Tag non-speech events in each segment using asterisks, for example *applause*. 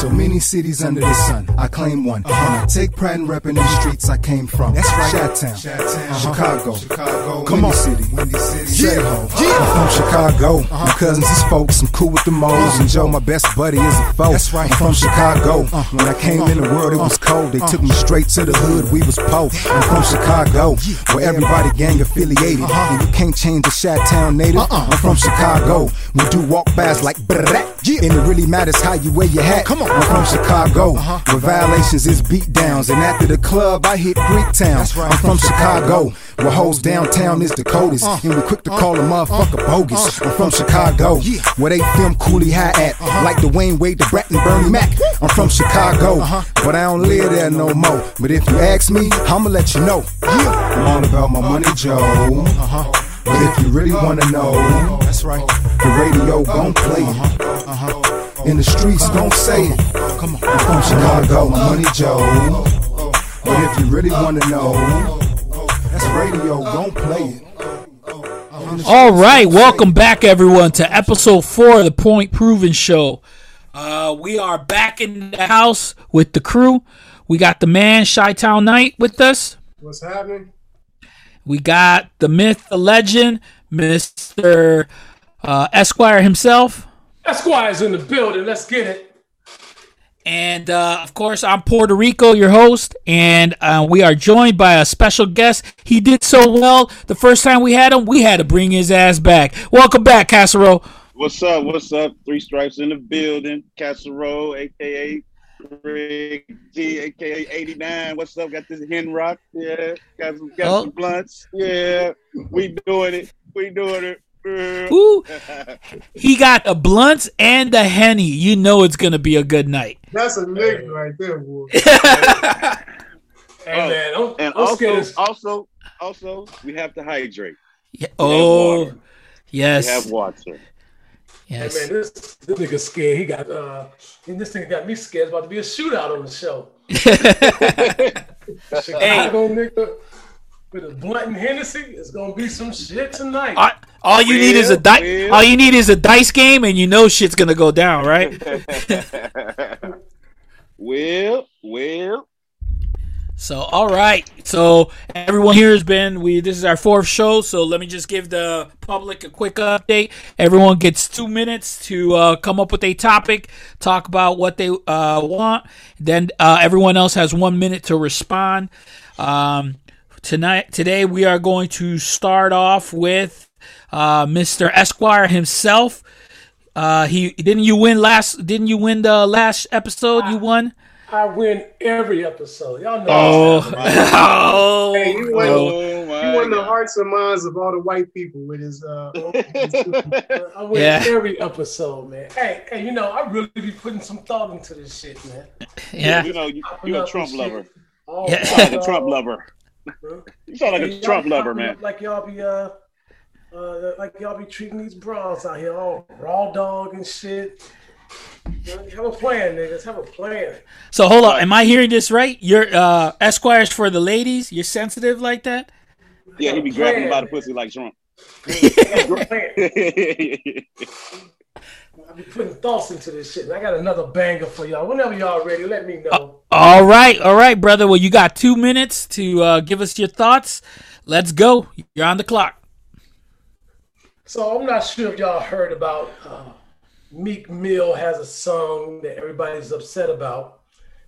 So many cities under the sun, I claim one. And I take pride in repping the streets I came from. That's right. Chi-town, uh-huh. Chicago, Chicago, come on, city, Windy City, yeah, yeah. I'm from Chicago. Uh-huh. My cousins is folks, I'm cool with the moles, uh-huh. and Joe, my best buddy, is a foe. That's right. I'm from Chicago. When I came in the world, it was cold. They took me straight to the hood. We was po. I'm from Chicago, where everybody gang affiliated, and you can't change a Chi-town native. Uh-uh. I'm from Chicago. We do walk bys like brrrr. And it really matters how you wear your hat. Come on. I'm from Chicago, uh-huh. where violations is beat downs. And after the club, I hit Greek Town. I'm from Chicago, where hoes downtown is the coldest. Uh, and we quick to uh, call uh, a motherfucker bogus. I'm from Chicago, where they film Cooley High at. Uh-huh. Like the Dwyane Wade, Da Brat and Bernie Mac. I'm from Chicago, uh-huh. but I don't live there no more. But if you ask me, I'ma let you know. Yeah. I'm all about my money, Joe. But if you really wanna know, that's right. The radio gon' play it. Uh-huh. In the streets uh-huh. gon' say it. Come on. I'm from Chicago, uh-huh. Money Joe. But if you really wanna know, that's radio gon' play it. All right, welcome back, everyone, to episode four of the Point Proven Show. Uh, we are back in the house with the crew. We got the man, Chi Town Knight, with us. What's happening? We got the myth, the legend, Mister uh, Esquire himself, Esquire's in the building. Let's get it. and uh, of course, I'm Puerto Rico, your host, and uh, we are joined by a special guest. He did so well the first time we had him, we had to bring his ass back. Welcome back, CassaROLL. What's up? What's up? Three stripes in the building. CassaROLL, aka Rick G, aka 89. What's up? Got this hen rock. Yeah. Got some got Oh. some blunts. Yeah. We doing it. We doing it. Uh, Ooh, *laughs* he got the blunts and the henny. You know it's gonna be a good night. That's a nigga right there, boy. *laughs* Hey Oh, man, I'm, and I'm also, scared. also, also, we have to hydrate. Yeah. Oh, water. yes, We have water. Hey man, this this nigga scared. He got uh, and this thing got me scared. It's about to be a shootout on the show. *laughs* Chicago nigga with a blunt and Hennessy. It's gonna be some shit tonight. all, all you need is a dice. will. All you need is a dice game, and you know shit's gonna go down, right? *laughs* well, well, So, all right. So, everyone here has been. We this is our fourth show. So, let me just give the public a quick update. Everyone gets two minutes to uh, come up with a topic, talk about what they uh, want. Then uh, everyone else has one minute to respond. Um, tonight, today, we are going to start off with uh, Mr. Esquire himself. Uh, he didn't you win last? Didn't you win the last episode? You won. I win every episode. Y'all know. Oh, *laughs* oh, Hey, you won, oh my you won the hearts and minds of all the white people with his. Uh, *laughs* I win Yeah. every episode, man. Hey, hey, you know I really be putting some thought into this shit, man. yeah. You know, you, you're a Trump lover. Oh, Yeah. You sound like a Trump lover. You sound like Hey, a Trump lover, man. Like y'all be uh, uh, like y'all be treating these bras out here all raw dog and shit. Have a plan, niggas. Have a plan. So hold on, am I hearing this right? You're uh Esquire's for the ladies. You're sensitive like that. Yeah, he be grabbing him by the pussy like Trump. Have *laughs* *laughs* a. I be putting thoughts into this shit. And I got another banger for y'all. Whenever y'all ready, let me know. All right, all right, brother. Well, you got two minutes to uh, give us your thoughts. Let's go. You're on the clock. So I'm not sure if y'all heard about uh, Meek Mill has a song that everybody's upset about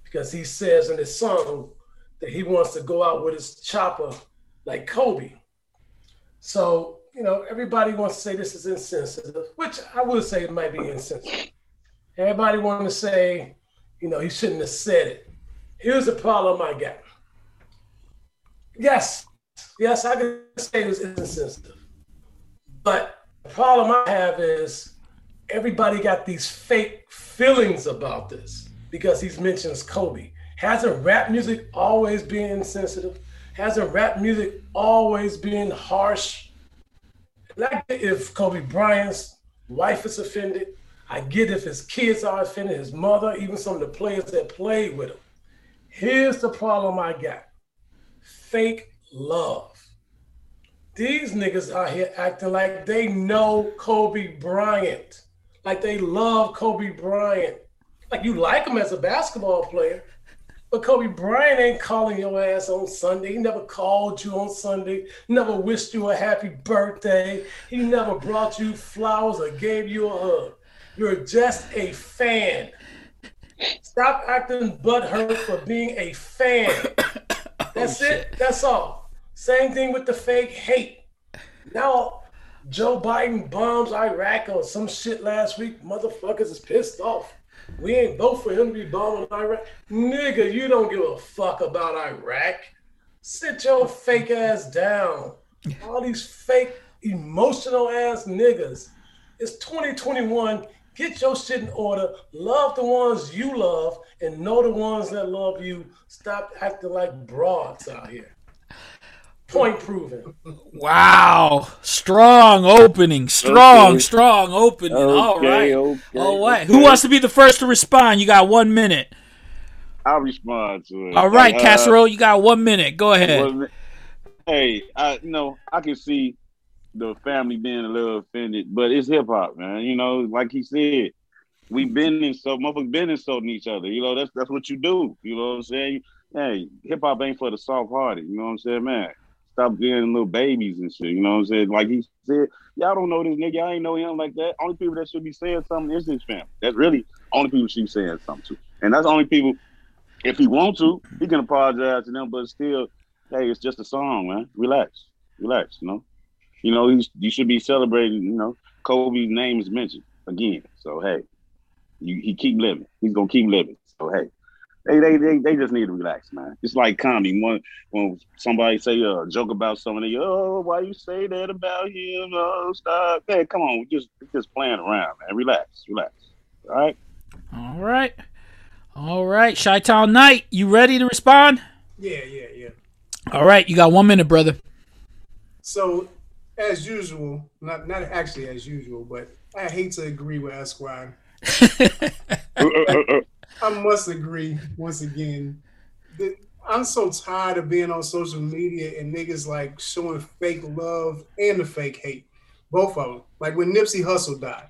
because he says in his song that he wants to go out with his chopper like Kobe. So you know everybody wants to say this is insensitive, which I would say it might be insensitive. Everybody wants to say, you know, he shouldn't have said it. Here's the problem I got. Yes, yes, I can say it was insensitive. But the problem I have is everybody got these fake feelings about this because he mentions Kobe. Hasn't rap music always been insensitive? Hasn't rap music always been harsh? And I get if Kobe Bryant's wife is offended. I get if his kids are offended, his mother, even some of the players that played with him. Here's the problem I got fake love. These niggas out here acting like they know Kobe Bryant, like they love Kobe Bryant, Like you like him as a basketball player, but Kobe Bryant ain't calling your ass on Sunday. He never called you on Sunday, never wished you a happy birthday. He never brought you flowers or gave you a hug. You're just a fan. Stop acting butthurt for being a fan. *coughs* That's oh, it. That's all. Same thing with the fake hate. Now, Joe Biden bombs Iraq or some shit last week. Motherfuckers is pissed off. We ain't vote for him to be bombing Iraq. Nigga, you don't give a fuck about Iraq. Sit your fake ass down. All these fake, emotional ass niggas. It's 2021. Get your shit in order. Love the ones you love and know the ones that love you. Stop acting like broads out here. Point proven. Wow. Strong opening. Strong, Okay. strong opening. All Okay, right. okay, All right. okay. Who wants to be the first to respond? You got one minute. I'll respond to it. All right, Like, uh, CassaROLL, you got one minute. Go ahead. Well, hey, I you know I can see the family being a little offended, but it's hip hop, man. You know, like he said, we been in so motherfuckers been insulting each other. You know, that's that's what you do. You know what I'm saying? Hey, hip hop ain't for the soft hearted. You know what I'm saying, man? Stop being little babies and shit. You know what I'm saying? Like he said, y'all don't know this nigga. Y'all ain't know him like that. Only people that should be saying something is his family. That's really only people she saying something to, and that's only people. If he want to, he can apologize to them, but still, hey, it's just a song, man. Relax, relax. You know, you know, you, you should be celebrating. You know, Kobe's name is mentioned again, so hey, you, he keep living. He's gonna keep living. So hey, they they they, they just need to relax, man. It's like comedy. When when somebody say a joke about someone, they oh, why you say that about him? Oh, stop. Hey, come on, we just we just playing around, man. Relax, relax. All right. All right. All right. Chi Town Night, you ready to respond? Yeah, yeah, yeah. All right. You got one minute, brother. So, as usual, not not actually as usual, but I hate to agree with Esquire. *laughs* I must agree once again. that I'm so tired of being on social media and niggas like showing fake love and the fake hate, both of them. Like when Nipsey Hussle died.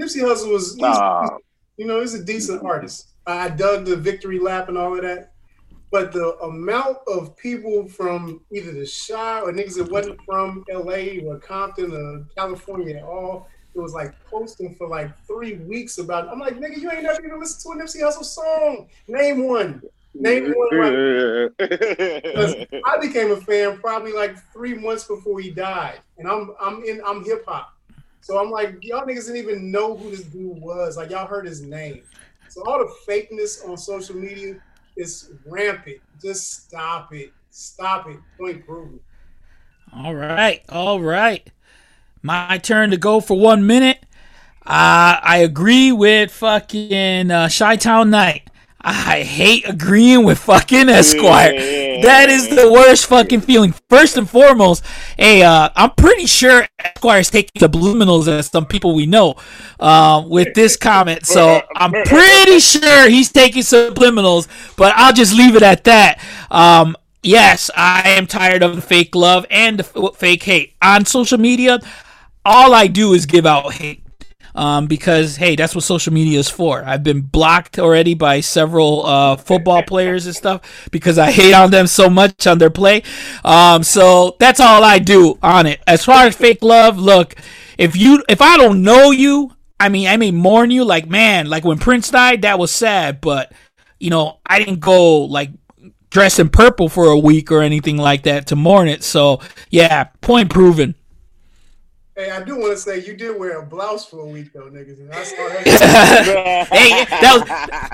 Nipsey Hussle was, Nah. you know, he's a decent artist. I dug the victory lap and all of that. But the amount of people from either the Chi or niggas that wasn't from LA or Compton or California at all, it was like posting for like three weeks about. It. I'm like, nigga, you ain't never even listened to an Nipsey Hussle song. Name one. Name one. *laughs* I became a fan probably like three months before he died, and I'm I'm in I'm hip hop, so I'm like y'all niggas didn't even know who this dude was. Like y'all heard his name, so all the fakeness on social media is rampant. Just stop it, stop it. Point proven. All right. All right. My turn to go for one minute. Uh, I agree with fucking uh, Chi Town Night. I hate agreeing with fucking Esquire. That is the worst fucking feeling. First and foremost, hey, uh, I'm pretty sure Esquire's taking subliminals as some people we know uh, with this comment. So I'm pretty sure he's taking subliminals, but I'll just leave it at that. Um, yes, I am tired of the fake love and the f- fake hate on social media. All I do is give out hate um, because hey, that's what social media is for. I've been blocked already by several uh, football *laughs* players and stuff because I hate on them so much on their play. Um, so that's all I do on it. As far as fake love, look, if you if I don't know you, I mean, I may mourn you. Like man, like when Prince died, that was sad, but you know, I didn't go like dress in purple for a week or anything like that to mourn it. So yeah, point proven. Hey, I do want to say you did wear a blouse for a week though, niggas. And I saw *laughs* that. *laughs* hey, that was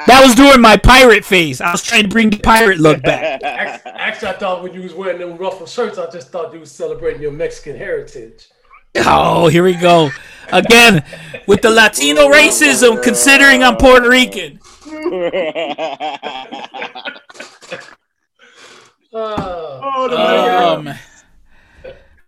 that was during my pirate phase. I was trying to bring the pirate look back. Act- Actually, I thought when you was wearing them ruffled shirts, I just thought you was celebrating your Mexican heritage. Oh, here we go again with the Latino racism. Considering I'm Puerto Rican. *laughs* Oh, the Um,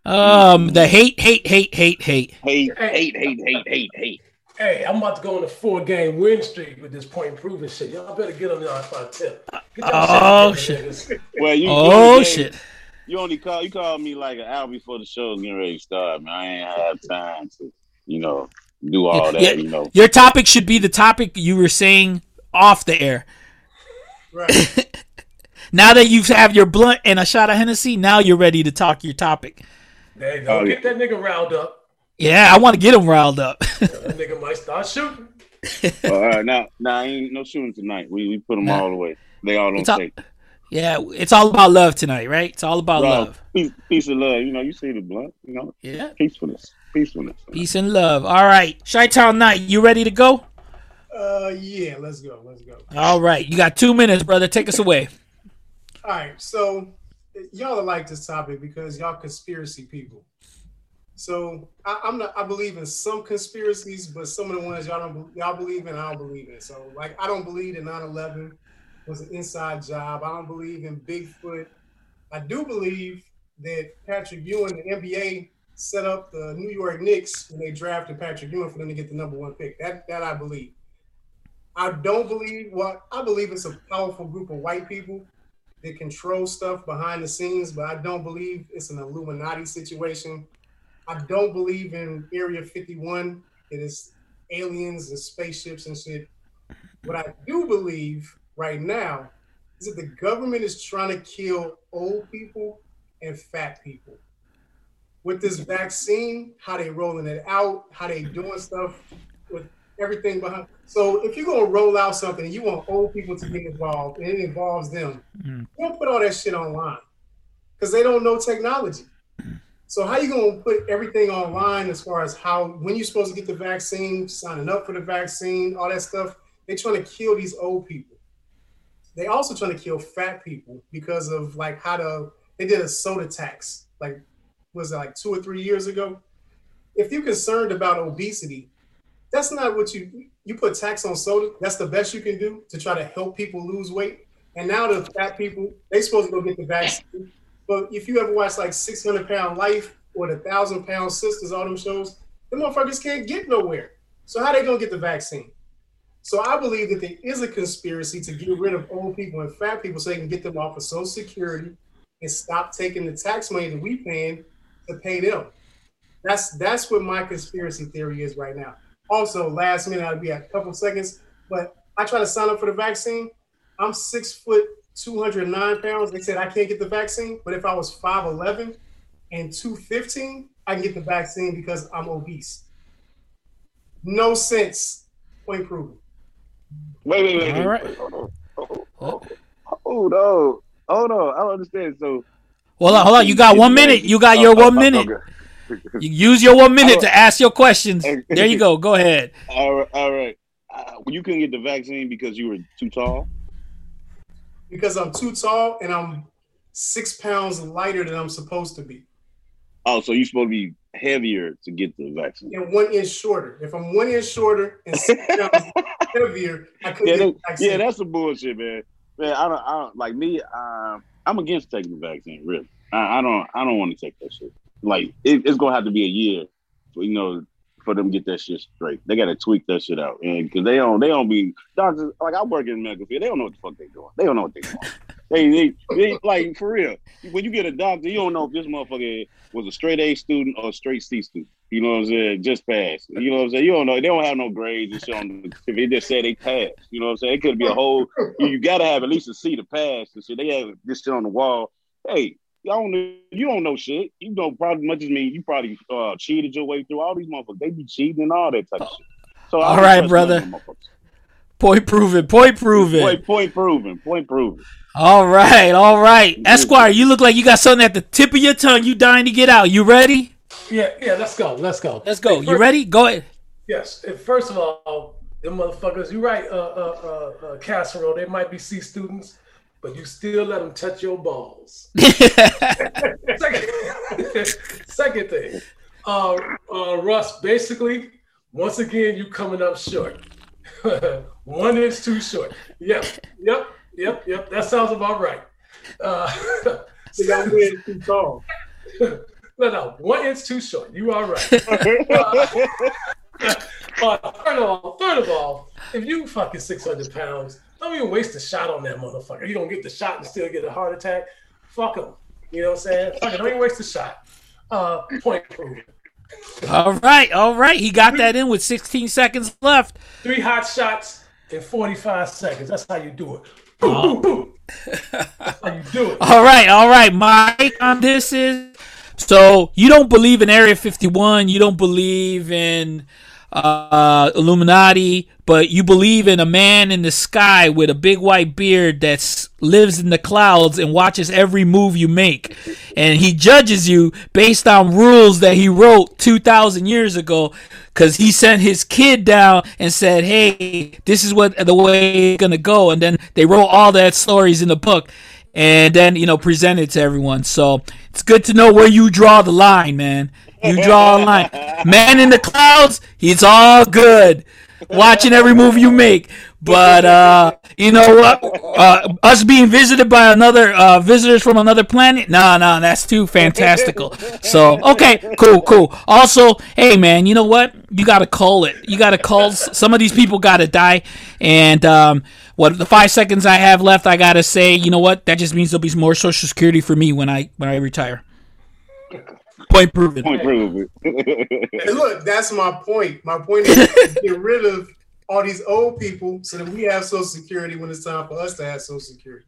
um, the hate, hate, hate, hate, hate. hate, hate, hate, hate, hate, hate. hey, I'm about to go on a four game win streak with this point improving shit. Y'all better get on y'all my tip. Oh, shit. shit. *laughs* Well, you. you Oh only shit! gave- You only call you called me like an hour before the show getting ready to start, man. I ain't have time to, you know, do all that. Yeah. You know. Your topic should be the topic you were saying off the air. Right. *laughs* Now that you have your blunt and a shot of Hennessy, now you're ready to talk your topic. There you go. Oh, Get that nigga riled up. Yeah, I want to get him riled up. *laughs* That nigga might start shooting. *laughs* All right, now, now ain't no shooting tonight. We we put them Nah. all away. They all on It's all- tape. yeah, it's all about love tonight, right? It's all about Bro, love. Peace, peace and love. You know, you see the blunt. You know, Yeah, peacefulness, peacefulness. peace and love. All right, Chi Town Night, you ready to go? Uh, yeah, let's go. Let's go. All right, you got two minutes, brother. Take us away. All right, so y'all like this topic because y'all conspiracy people. So I, I'm not. I believe in some conspiracies, but some of the ones y'all don't. Y'all believe in, I don't believe in. So like, I don't believe in 9/11 was an inside job. I don't believe in Bigfoot. I do believe that Patrick Ewing, the NBA, set up the New York Knicks when they drafted Patrick Ewing for them to get the number one pick. That that I believe. I don't believe. Well, I believe it's a powerful group of white people that control stuff behind the scenes, but I don't believe it's an Illuminati situation. I don't believe in Area 51. It is aliens and spaceships and shit. What I do believe right now is that the government is trying to kill old people and fat people. With this vaccine, how they rolling it out, how they doing stuff everything behind. So if you're gonna roll out something and you want old people to get involved and it involves them, Mhm. don't put all that shit online because they don't know technology. So how you gonna put everything online as far as how when you're supposed to get the vaccine, signing up for the vaccine, all that stuff? They're trying to kill these old people. They also trying to kill fat people because of like how to they did a soda tax like was it like two or three years ago? If you're concerned about obesity, that's not what you you put tax on soda. That's the best you can do to try to help people lose weight. And now the fat people, they supposed to go get the vaccine. But if you ever watch like 600 Pound Life or the Thousand Pound Sisters, all them shows, the motherfuckers can't get nowhere. So how they gonna get the vaccine? So I believe that there is a conspiracy to get rid of old people and fat people so they can get them off of Social Security and stop taking the tax money that we paying to pay them. That's that's what my conspiracy theory is right now. Also, last minute I'll be a couple seconds, but I try to sign up for the vaccine. I'm six foot, 209 pounds. They said I can't get the vaccine, but if I was 5'11 and 215, I can get the vaccine because I'm obese. No sense. Point proven. Wait, wait, wait. All wait. right. Hold on. Hold on. Hold on. I don't understand. So Well, hold on. You got one minute. You got your one minute. okay. *laughs* You use your one minute All to ask your questions. *laughs* There you go. Go ahead. All right. All right. Uh, you couldn't get the vaccine because you were too tall. Because I'm too tall and I'm six pounds lighter than I'm supposed to be. Oh, so you're supposed to be heavier to get the vaccine. And one inch shorter. If I'm one inch shorter and six *laughs* pounds heavier, I couldn't Yeah, get the that, vaccine. yeah, that's some bullshit, man. Man, I don't, I don't like me. Um, I'm against taking the vaccine. Really, I, I don't, I don't want to take that shit. Like, it, it's gonna have to be a year, you know, for them to get that shit straight. They got to tweak that shit out, and because they don't, they don't be doctors. Like I work in medical field, they don't know what the fuck they doing. They don't know what they doing. *laughs* they, they, they, like for real. When you get a doctor, you don't know if this motherfucker was a straight A student or a straight C student. You know what I'm saying? Just passed. You know what I'm saying? You don't know. They don't have no grades and shit on the, if they just said they passed. You know what I'm saying? It could be a whole. You, you got to have at least a C to pass. And shit. They have this shit on the wall. Hey, y'all don't know, you don't know shit. You know probably much as me. You probably uh, cheated your way through all these motherfuckers. They be cheating and all that type of shit. So I All don't right, brother. none of them motherfuckers. Point proven. Point proven. Point, point proven. Point proven. All right. All right. Esquire, you look like you got something at the tip of your tongue. You dying to get out. You ready? Yeah, yeah, let's go. Let's go. Let's go. Hey, You first- ready? Go ahead. Yes. And first of all, them motherfuckers, you're right, uh, uh, uh, uh, CassaROLL. They might be C students, but you still let them touch your balls. *laughs* Second, *laughs* second thing, uh, uh, Russ, basically, once again, you coming up short. *laughs* One inch too short. Yep, yep, yep, yep. That sounds about right. Uh, They got one inch too tall. no, no, one inch too short. You are right. Uh, third of all, third of all, if you fucking six hundred pounds, don't even waste a shot on that motherfucker. You don't get the shot and still get a heart attack. Fuck him. You know what I'm saying? Fuck it, don't even waste a shot. Uh, point proven. All right. All right. He got that in with 16 seconds left. Three hot shots. in 45 seconds. That's how you do it. Boom, boom, boom. That's how you do it. All right, all right. Mike on this is so you don't believe in Area 51, you don't believe in uh, Illuminati, but you believe in a man in the sky with a big white beard that lives in the clouds and watches every move you make. And he judges you based on rules that he wrote 2,000 years ago because he sent his kid down and said, hey, this is what the way it's going to go. And then they wrote all that stories in the book and then, you know, present it to everyone. So it's good to know where you draw the line, man. You draw a line. Man in the clouds, he's all good. Watching every move you make. But uh, you know what? Uh, us being visited by another uh, visitors from another planet? Nah, nah, that's too fantastical. So okay, cool, cool. Also, hey man, you know what? You gotta call it. You gotta call. Some of these people gotta die. And um, what the five seconds I have left, I gotta say, you know what? That just means there'll be more Social Security for me when I when I retire. Point proven. Point proven. And look, that's my point. My point is *laughs* get rid of all these old people so that we have Social Security when it's time for us to have Social Security.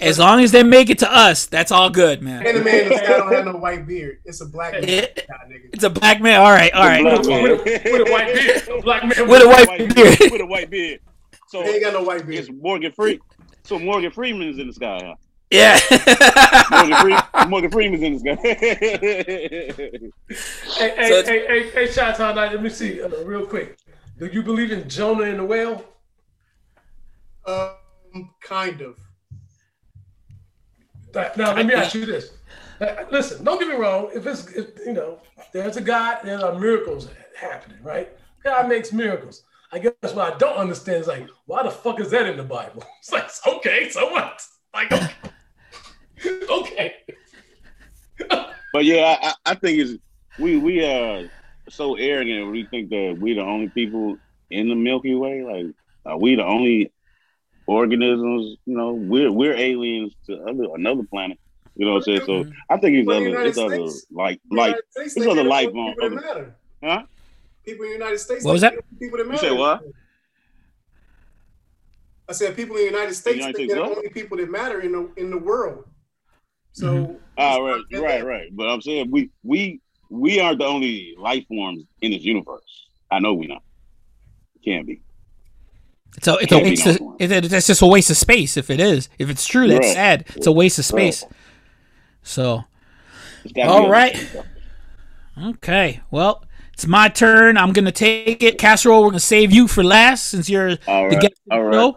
As long as they make it to us, that's all good, man. And the man in the don't have no white beard. It's a black man. It- Nah, it's a black man. All right, all right. Black man. With a, with a white beard. A black man With a white White beard. beard. With a white beard. So He ain't got no white beard. it's Morgan Free. So Morgan Freeman's in the sky. Huh? Yeah. Morgan, Free- *laughs* Morgan Freeman's in the sky. *laughs* Hey, hey, So it's- hey, hey, hey, shout out. Let me see uh, real quick. Do you believe in Jonah and the whale? Um, kind of. Now let me ask you this. Listen, don't get me wrong. If it's if, you know, there's a God, there are miracles happening, right? God makes miracles. I guess what I don't understand is like, why the fuck is that in the Bible? *laughs* It's like, okay, so what? Like, okay, *laughs* okay. But yeah, I, I- I think it's we we are so arrogant. We think that we the only people in the Milky Way. Like, are we the only organisms? You know, we're we're aliens to other another planet. You know what I'm saying? So mm-hmm. I think it's Well, the other United it's other like The like United States, there's they other life on other- matter. huh? People in the United States. What was that? People that You matter. say what? I said people in the United States. United think States they're the only people that matter in the in the world. So. Ah, right, right, right. But I'm saying we we we aren't the only life forms in this universe. I know we not. Can't be. So it's a Can't be waste. no Of, it, it's just a waste of space. If it is, if it's true, that's Right. sad. It's a waste of Right. space. So It's gotta All be other right. stuff. okay, well, it's my turn. I'm gonna take it. Casserole, we're gonna save you for last since you're All the right. guest All right.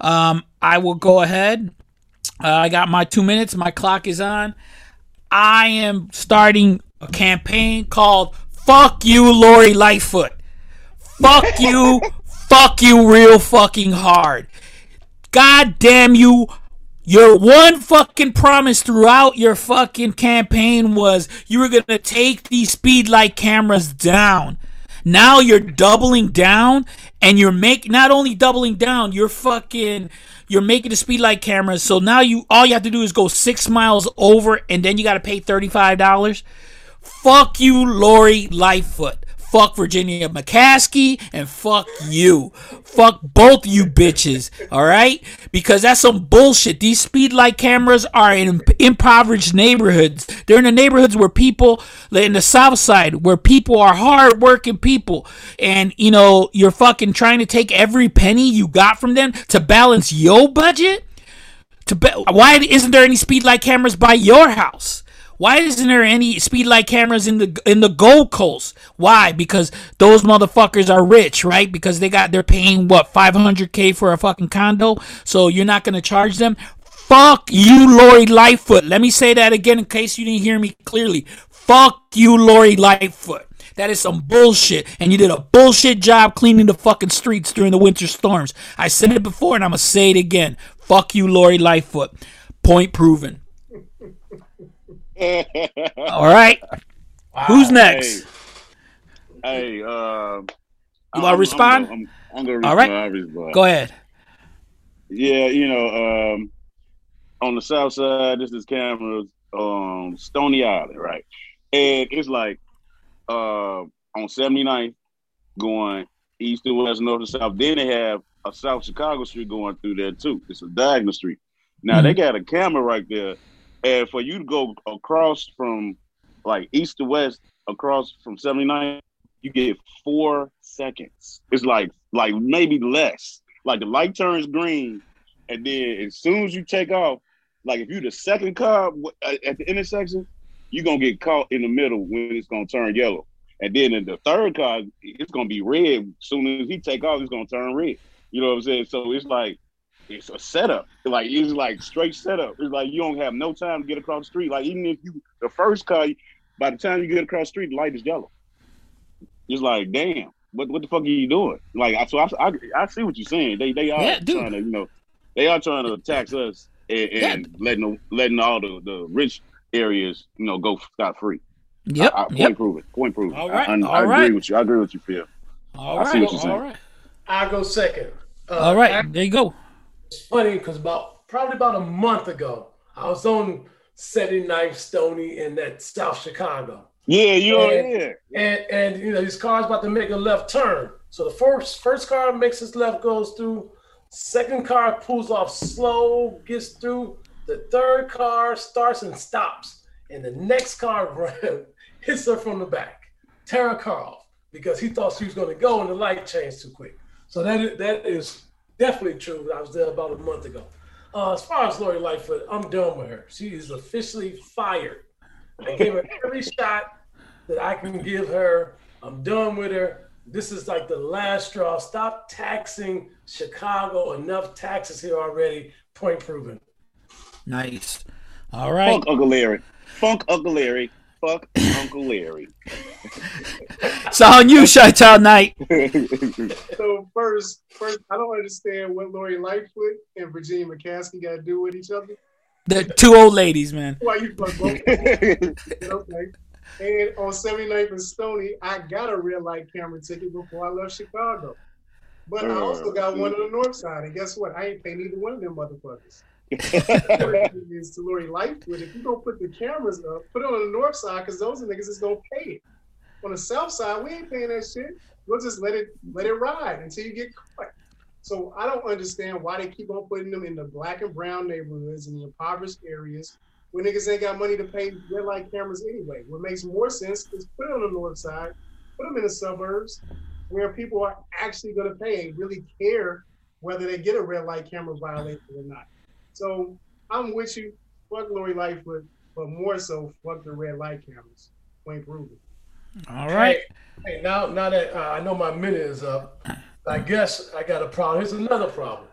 Um, I will go ahead. Uh, I got my two minutes. My clock is on. I am starting a campaign called "Fuck You, Lori Lightfoot." Fuck you. *laughs* fuck you, real fucking hard. God damn you. Your one fucking promise throughout your fucking campaign was you were gonna take these speed light cameras down. Now you're doubling down and you're make not only doubling down, you're fucking you're making the speed light cameras. So now you all you have to do is go six miles over and then you gotta pay $35. Fuck you, Lori Lightfoot. Fuck Virginia McCaskey and fuck you. Fuck both you bitches. All right? Because that's some bullshit. These speed light cameras are in impoverished neighborhoods. They're in the neighborhoods where people, in the south side, where people are hardworking people. And, you know, you're fucking trying to take every penny you got from them to balance your budget? To be- why isn't there any speed light cameras by your house? Why isn't there any speed light cameras in the in the Gold Coast? Why? Because those motherfuckers are rich, right? Because they got they're paying what 500k for a fucking condo, so you're not gonna charge them. Fuck you, Lori Lightfoot. Let me say that again in case you didn't hear me clearly. Fuck you, Lori Lightfoot. That is some bullshit, and you did a bullshit job cleaning the fucking streets during the winter storms. I said it before, and I'm gonna say it again. Fuck you, Lori Lightfoot. Point proven. All right. Who's next? Hey, um, You wanna respond? I'm, I'm, I'm respond. right. Go ahead. Yeah, you know, um, on the south side, this is cameras on Stony Island, right? And it's like uh, on 79th going east to west, north to south. Then they have a South Chicago street going through there too. It's a diagonal street. Now they got a camera right there, and for you to go across from like east to west across from 79, you get four seconds. It's like like maybe less. Like the light turns green, and then as soon as you take off, like if you the second car at the intersection, you're gonna get caught in the middle when it's gonna turn yellow. And then in the third car, it's gonna be red. As soon as he take off, it's gonna turn red. You know what I'm saying? So it's like it's a setup. Like it's like straight setup. It's like you don't have no time to get across the street. Like even if you the first car, by the time you get across the street, the light is yellow. It's like damn. What, what the fuck are you doing? Like, I- so I, I, I see what you're saying. They they are Yeah, trying to, you know, they are trying to tax us and, and letting letting all the, the rich areas, you know, go scot free. Yep. I, I, point yep. proven. Point proven. All right, I, I, all I agree right. with you. I agree with you, Phil. All I right. see what you're saying. All right. I go second. Uh, All right. There you go. It's funny because about probably about a month ago, I was on 79th Stony in that South Chicago. Yeah, you know, And- And and you know, these cars about to make a left turn. So the first first car makes its left, goes through. Second car pulls off slow, gets through. The third car starts and stops. And the next car *laughs* hits her from the back. Tear her car off because he thought she was going to go and the light changed too quick. So that is, that is definitely true. I was there about a month ago. Uh, as far as Lori Lightfoot, I'm done with her. She is officially fired. I gave her every shot that I can give her. I'm done with her. This is like the last straw. Stop taxing Chicago. Enough taxes here already. Point proven. Nice. All right. Funk Uncle Larry. Funk Uncle Larry. Fuck Uncle Larry. *laughs* It's on you, Chi-Town So first, first, I don't understand what Lori Lightfoot and Virginia McCaskey got to do with each other. The two old ladies, man. Why you fuck both? *laughs* okay. And on 79th and Stony, I got a real light camera ticket before I left Chicago. But I also got one on the north side. And guess what? I ain't paying either one of them motherfuckers. *laughs* is to Lori Lightfoot. If you don't put the cameras up, put it on the north side because those niggas is gonna pay it. On the south side, we ain't paying that shit. We'll just let it let it ride until you get caught. So I don't understand why they keep on putting them in the black and brown neighborhoods and the impoverished areas where niggas ain't got money to pay red light cameras anyway. What makes more sense is put it on the north side, put them in the suburbs where people are actually going to pay and really care whether they get a red light camera violation or not. So I'm with you. Fuck Lori Lightfoot, but more so fuck the red light cameras. Point proven. All right. Hey, hey, now now that uh, I know my minute is up, I guess I got a problem. Here's another problem.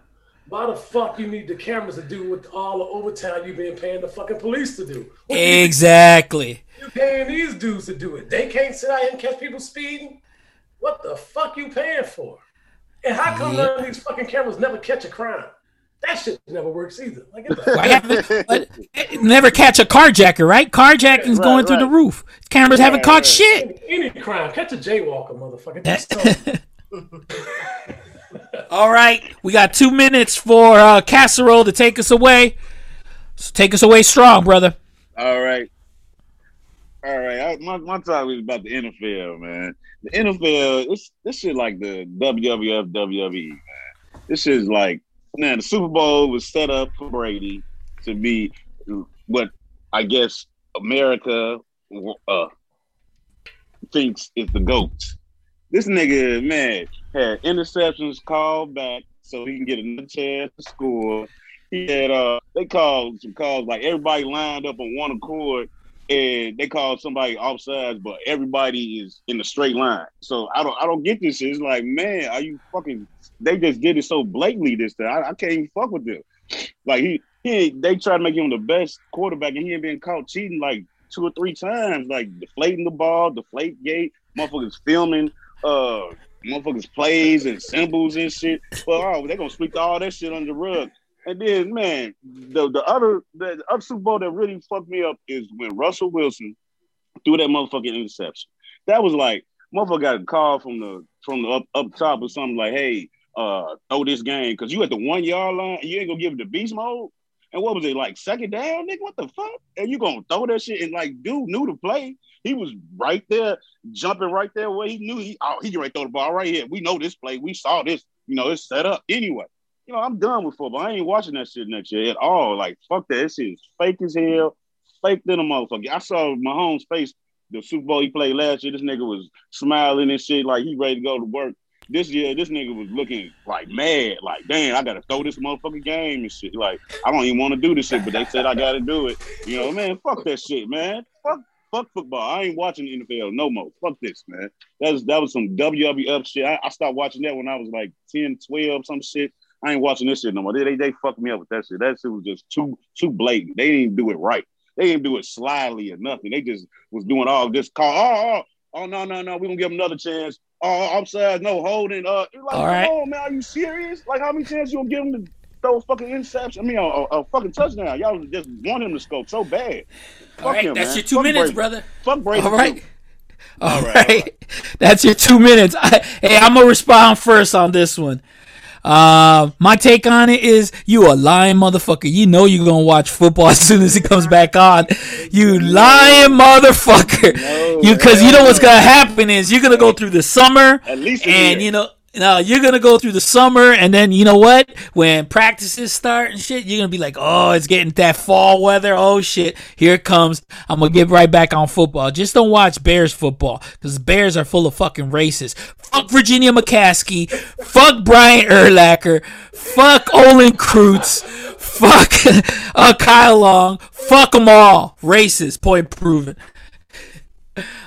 Why the fuck you need the cameras to do with all the overtime you've been paying the fucking police to do? What Exactly. You paying these dudes to do it? They can't sit out here and catch people speeding. What the fuck you paying for? And how come none of these fucking cameras never catch a crime? That shit never works either. Like, get the haven't- never catch a carjacker, right? Carjacking's Right, going through the roof. Cameras haven't Right, caught right. shit. any crime, catch a jaywalker, motherfucker. That's *laughs* *laughs* All right, we got two minutes for uh, CassaROLL to take us away. So take us away strong, brother. All right. All right. I, my, my topic is about the NFL, man. The NFL, it's this shit like the WWF, WWE, man. This is like, man, the Super Bowl was set up for Brady to be what I guess America uh, thinks is the GOAT. This nigga, man, had interceptions called back so he can get another chance to score. He had uh they called some calls like everybody lined up on one accord and they call somebody offsides, but everybody is in a straight line. So I don't I don't get this. It's like, man, are you fucking they just did it so blatantly this time. I, I can't even fuck with them. Like he he they try to make him the best quarterback and he ain't been caught cheating like two or three times, like deflating the ball, deflate gate, motherfuckers filming uh motherfuckers plays and symbols and shit. But oh, they're gonna sweep all that shit under the rug. And then, man, the the other the, the other Super Bowl that really fucked me up is when Russell Wilson threw that motherfucking interception. That was like motherfucker got a call from the from the up, up top or something like, hey, uh, throw this game because you at the one yard line you ain't gonna give it the beast mode. And what was it like second down, nigga? What the fuck? And you gonna throw that shit and like dude knew to play. He was right there, jumping right there where he knew he oh he can right throw the ball right here. We know this play. We saw this. You know, it's set up anyway. You know, I'm done with football. I ain't watching that shit next year at all. Like, fuck that. That shit is fake as hell. Fake than a motherfucker. I saw Mahomes' face the Super Bowl he played last year. This nigga was smiling and shit like he ready to go to work. This year, this nigga was looking like mad, like damn, I gotta throw this motherfucking game and shit. Like I don't even want to do this shit, but they said I gotta do it. You know, man, fuck that shit, man. Fuck, fuck football. I ain't watching the NFL no more. Fuck this, man. That was that was some WWF shit. I, I stopped watching that when I was like 10, 12, some shit. I ain't watching this shit no more. They, they, they fucked me up with that shit. That shit was just too too blatant. They didn't even do it right. They didn't do it slyly or nothing. They just was doing all this call. Oh, oh, oh no, no, no. We're gonna give them another chance. Oh, offside, no holding. Uh, like, All right. Oh man, are you serious? Like, how many chances you gonna give them to throw a fucking interception? I mean, a, a, a fucking touchdown. Y'all just want him to score so bad. Fuck All right, him, that's man. your two Fuck minutes, Brady. brother. Fuck Brady. All right. too. All All right, right, *laughs* That's your two minutes. I, hey, I'm gonna respond first on this one. Uh, my take on it is you a lying motherfucker. You know you're gonna watch football *laughs* as soon as it comes back on. You lying motherfucker. No, you because you know what's gonna happen is you're gonna go through the summer At least and year. you know. No, you're gonna go through the summer, and then you know what? When practices start and shit, you're gonna be like, "Oh, it's getting that fall weather. Oh shit, here it comes." I'm gonna get right back on football. Just don't watch Bears football because Bears are full of fucking racists. Fuck Virginia McCaskey. fuck Brian Urlacher. Fuck Olin Kreutz. Fuck *laughs* uh, Kyle Long. Fuck them all. Racist. Point proven.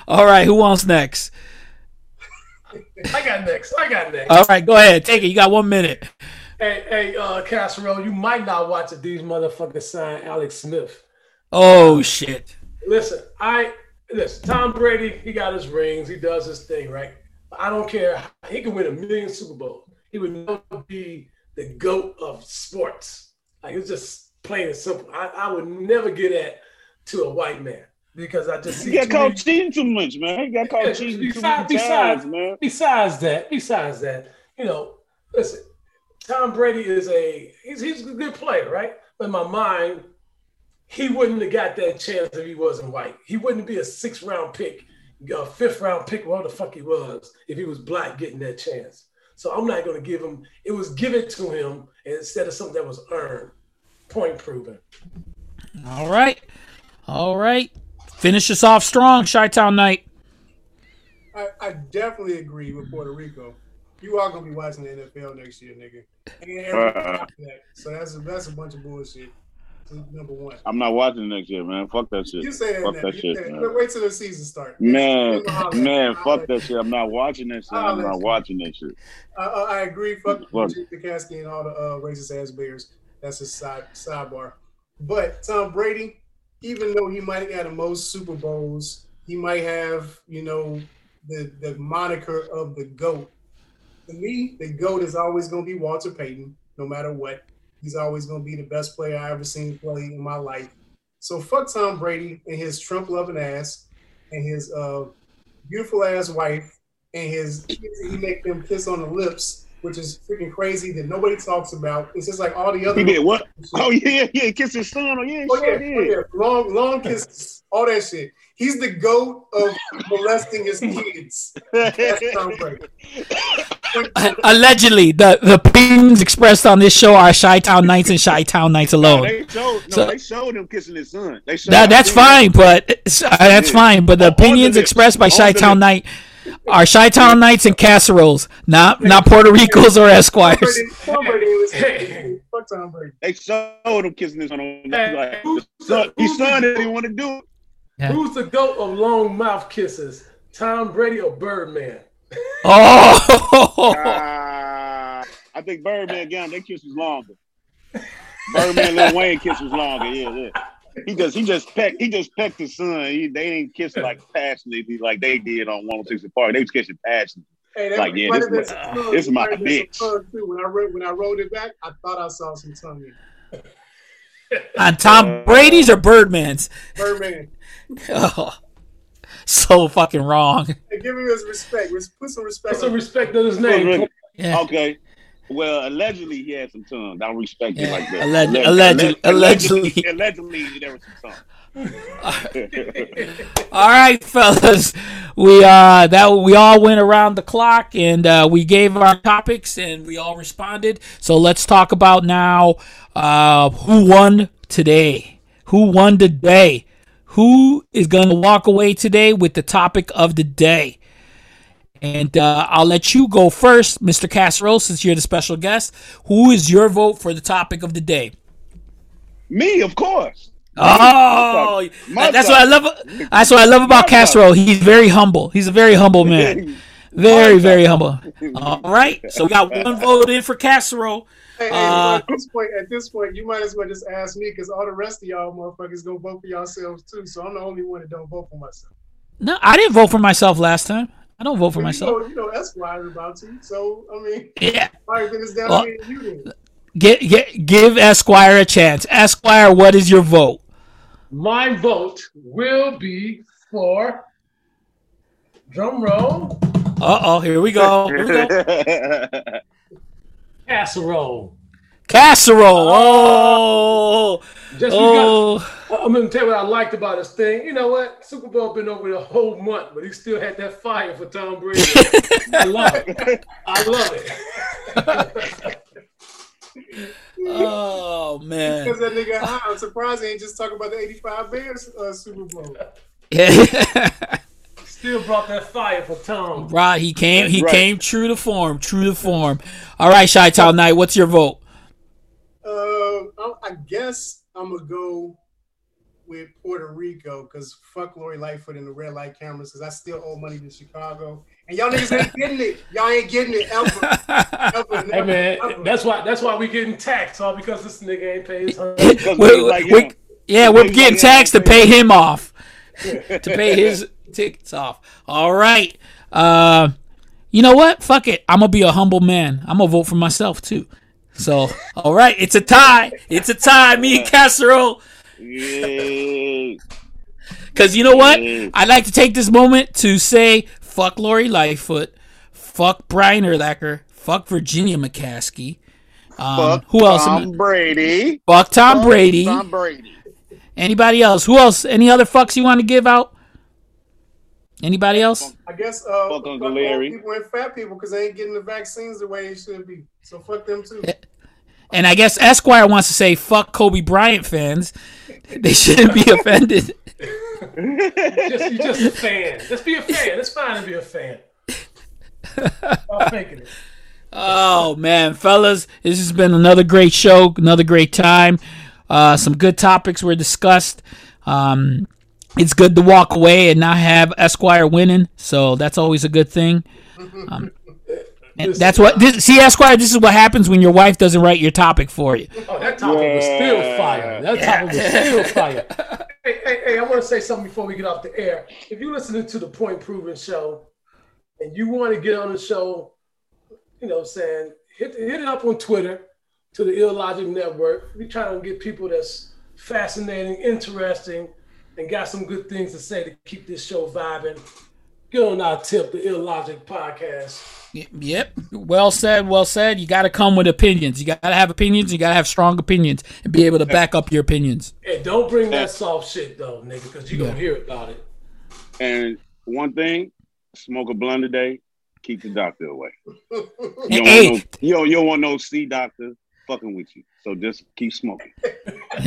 All right, who wants next? I got next. I got next. All right, go ahead. Take it. You got one minute. hey, hey, uh, CassaROLL, you might not watch it. These motherfuckers sign Alex Smith. Oh shit. Listen, I listen. Tom Brady, he got his rings. He does his thing, right? I don't care. He can win a million Super Bowls. He would never be the goat of sports. Like it's just plain and simple. I, I would never get at to a white man because I just see He got too caught many- cheating too much, man. You got caught Yeah, cheating too much besides- times, man. Besides that, besides that, you know, listen, Tom Brady is a he's he's a good player, right? But in my mind, he wouldn't have got that chance if he wasn't white. He wouldn't be a six round pick, a fifth round pick, whatever the fuck he was, if he was black getting that chance. So I'm not gonna give him it was given to him instead of something that was earned. Point proven. All right. All right. Finish us off strong, Chi Town Night. I, I definitely agree with Puerto Rico. You are gonna be watching the NFL next year, nigga. And that. So that's a, that's a bunch of bullshit. Number one. I'm not watching next year, man. Fuck that shit. You saying Fuck that? that You shit, man. Wait till the season starts. Man, I'll man, fuck that shit. I'm not watching that shit. I'll I'm not watching that shit. I, I I agree. Fuck Fuck. the Kasky and all the uh, racist ass Bears. That's a side sidebar. But Tom Brady, even though he might have got the most Super Bowls, he might have you know the the moniker of the goat. To me, the goat is always going to be Walter Payton, no matter what. He's always going to be the best player I ever seen play in my life. So fuck Tom Brady and his Trump loving ass and his uh, beautiful ass wife and his he make them kiss on the lips, which is freaking crazy that nobody talks about. It's just like all the other. He did what? Oh yeah, yeah, kiss his son. Oh yeah, Oh yeah, sure oh, yeah. long long kisses, all that shit. He's the goat of molesting his kids. That's Tom Brady. Allegedly, the, the opinions expressed on this show are Chi Town Nights and Chi Town Nights No, alone. they showed, no, So- they showed him kissing his son. They That, that's fine, but uh, that's fine. But the On- on the opinions expressed by On Chi the Town lips. Night are Chi Town Nights and CassaROLL's, not not Puerto Ricos or Esquires. Brady, Tom Brady was fuck Tom Brady. They showed him kissing his son. On, Hey, like, who's the son, the- his who's the son goat? didn't want to do it. Yeah. Who's the goat of long mouth kisses? Tom Brady or Birdman? *laughs* Oh, Ah, I think Birdman got their kiss was longer. Birdman, Lil Wayne kiss was longer. Yeah, yeah. He just he just pecked he just pecked his son. He, they didn't kiss like passionately like they did on 106 Park. They was kissing passionately. Hey, that Like, yeah, might this have is some my- tongue. this is my Might bitch. some tongue. When I wrote when I wrote it back, I thought I saw some tongue in on uh, Tom uh, Brady's or Birdman's? Birdman. *laughs* Oh, so fucking wrong. Hey, give him his respect. Put some respect. Put some respect on his name. Yeah. Okay. Well, allegedly he had some tongue. Don't respect Yeah, it like that. alleg- Alleg- alleged- allegedly, allegedly. *laughs* allegedly there was some tongue. *laughs* All right, fellas. we uh that we all went around the clock and uh, we gave our topics and we all responded. So let's talk about now uh, who won today. Who won today? Who is going to walk away today with the topic of the day? And uh, I'll let you go first, Mr. CassaROLL, since you're the special guest. Who is your vote for the topic of the day? Me, of course. Oh, My that's topic. what I love. That's what I love about My CassaROLL. He's very humble. He's a very humble man. *laughs* Very, very humble. All right, so we got one vote in for CassaROLL. Hey, hey, Uh, at this point, at this point, you might as well just ask me because all the rest of y'all motherfuckers gonna vote for yourselves too. So I'm the only one that don't vote for myself. No, I didn't vote for myself last time. I don't vote for But myself. You know, you know Esquire about to. So I mean, Yeah, all right, then it's down Well- to me and you then. get, get, give Esquire a chance. Esquire, what is your vote? My vote will be for drum roll Uh oh, here we go. Here we go. CassaROLL. CassaROLL. Oh, Just because oh. I'm gonna tell you what I liked about this thing. You know what? Super Bowl been over the whole month, but he still had that fire for Tom Brady. I *laughs* love it. I love it. Oh man. Because that nigga high, I'm surprised he ain't just talking about the '85 Bears uh, Super Bowl. Yeah. *laughs* Still brought that fire for Tom. right, he came. He Right. came true to form. True to form. All right, Chi Town Knight, what's your vote? Uh, I, I guess I'm gonna go with Puerto Rico because fuck Lori Lightfoot and the red light cameras because I still owe money to Chicago and y'all niggas ain't getting it. Y'all ain't getting it ever. *laughs* ever Hey man, ever. that's why that's why we getting taxed all because this nigga ain't paid his *laughs* We- niggas like we- yeah, we're getting taxed to pay him off, *laughs* to pay his tickets off. All right. Uh, you know what? Fuck it. I'm gonna be a humble man. I'm gonna vote for myself too. So, all right, it's a tie. It's a tie. Me and CassaROLL. Because you know what? I'd like to take this moment to say fuck Lori Lightfoot, fuck Brian Urlacher, fuck Virginia McCaskey. Um, Fuck who else? Tom Brady. Fuck Tom Fuck Brady. Tom Brady. Anybody else? Who else? Any other fucks you want to give out? Anybody else? I guess uh, Fuck Uncle old Larry. people and fat people because they ain't getting the vaccines the way it should be. So fuck them too. And I guess Esquire wants to say fuck Kobe Bryant fans. They shouldn't be offended. *laughs* Just you just a fan. Just be a fan. It's fine to be a fan. Stop *laughs* faking it. Oh man, fellas, this has been another great show, another great time. Uh, some good topics were discussed. Um, it's good to walk away and not have Esquire winning, so that's always a good thing. Um, *laughs* and that's what this, see, Esquire. This is what happens when your wife doesn't write your topic for you. Oh, that topic was still fire. That topic was still *laughs* fire. Hey, hey, hey, I want to say something before we get off the air. If you're listening to the Point Proven show and you want to get on the show, you know what I'm saying, hit, hit it up on Twitter to the Illogic Network. We trying to get people that's fascinating, interesting, and got some good things to say to keep this show vibing. Get on our tip, the Illogic Podcast. Yep. Well said. Well said. You got to come with opinions. You got to have opinions. You got to have strong opinions and be able to back up your opinions. Hey, don't bring that soft shit though, nigga, because you're Yeah. gonna hear about it. And one thing, smoke a blunt a day, keep the doctor away. *laughs* You don't, Hey. want no, you, don't, you don't want no C doctor fucking with you. So just keep smoking. *laughs*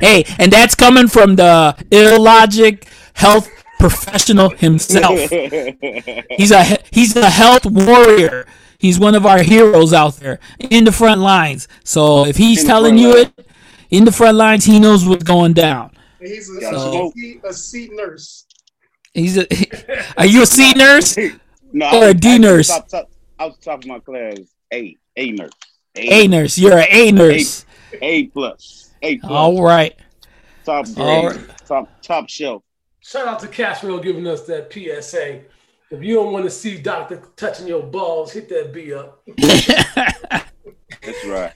hey, and that's coming from the illogic health professional himself. *laughs* He's a he's a health warrior. He's one of our heroes out there in the front lines. So if he's telling you line. it in the front lines, he knows what's going down. He's a, Gotta a, seat, nurse. He's a. *laughs* Are you a C nurse? no, Or I a was- D I was nurse. Top, top, I was top of my class. A, A nurse. A nurse. You're an A nurse. A plus. A plus. All right. Top grade. All right. Top top shelf. Shout out to Caswell giving us that PSA. If you don't want to see Doctor touching your balls, hit that B up. That's right.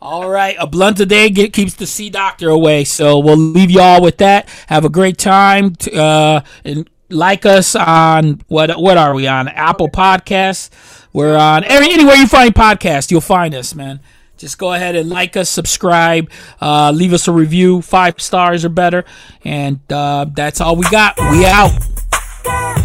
All right, a blunt a day get, keeps the sea doctor away. So we'll leave y'all with that. Have a great time. T- Uh, and like us on what? What are we on? Apple Podcasts. We're on every anywhere you find podcast, you'll find us, man. Just go ahead and like us, subscribe, uh, leave us a review, five stars or better, and uh, that's all we got. We out.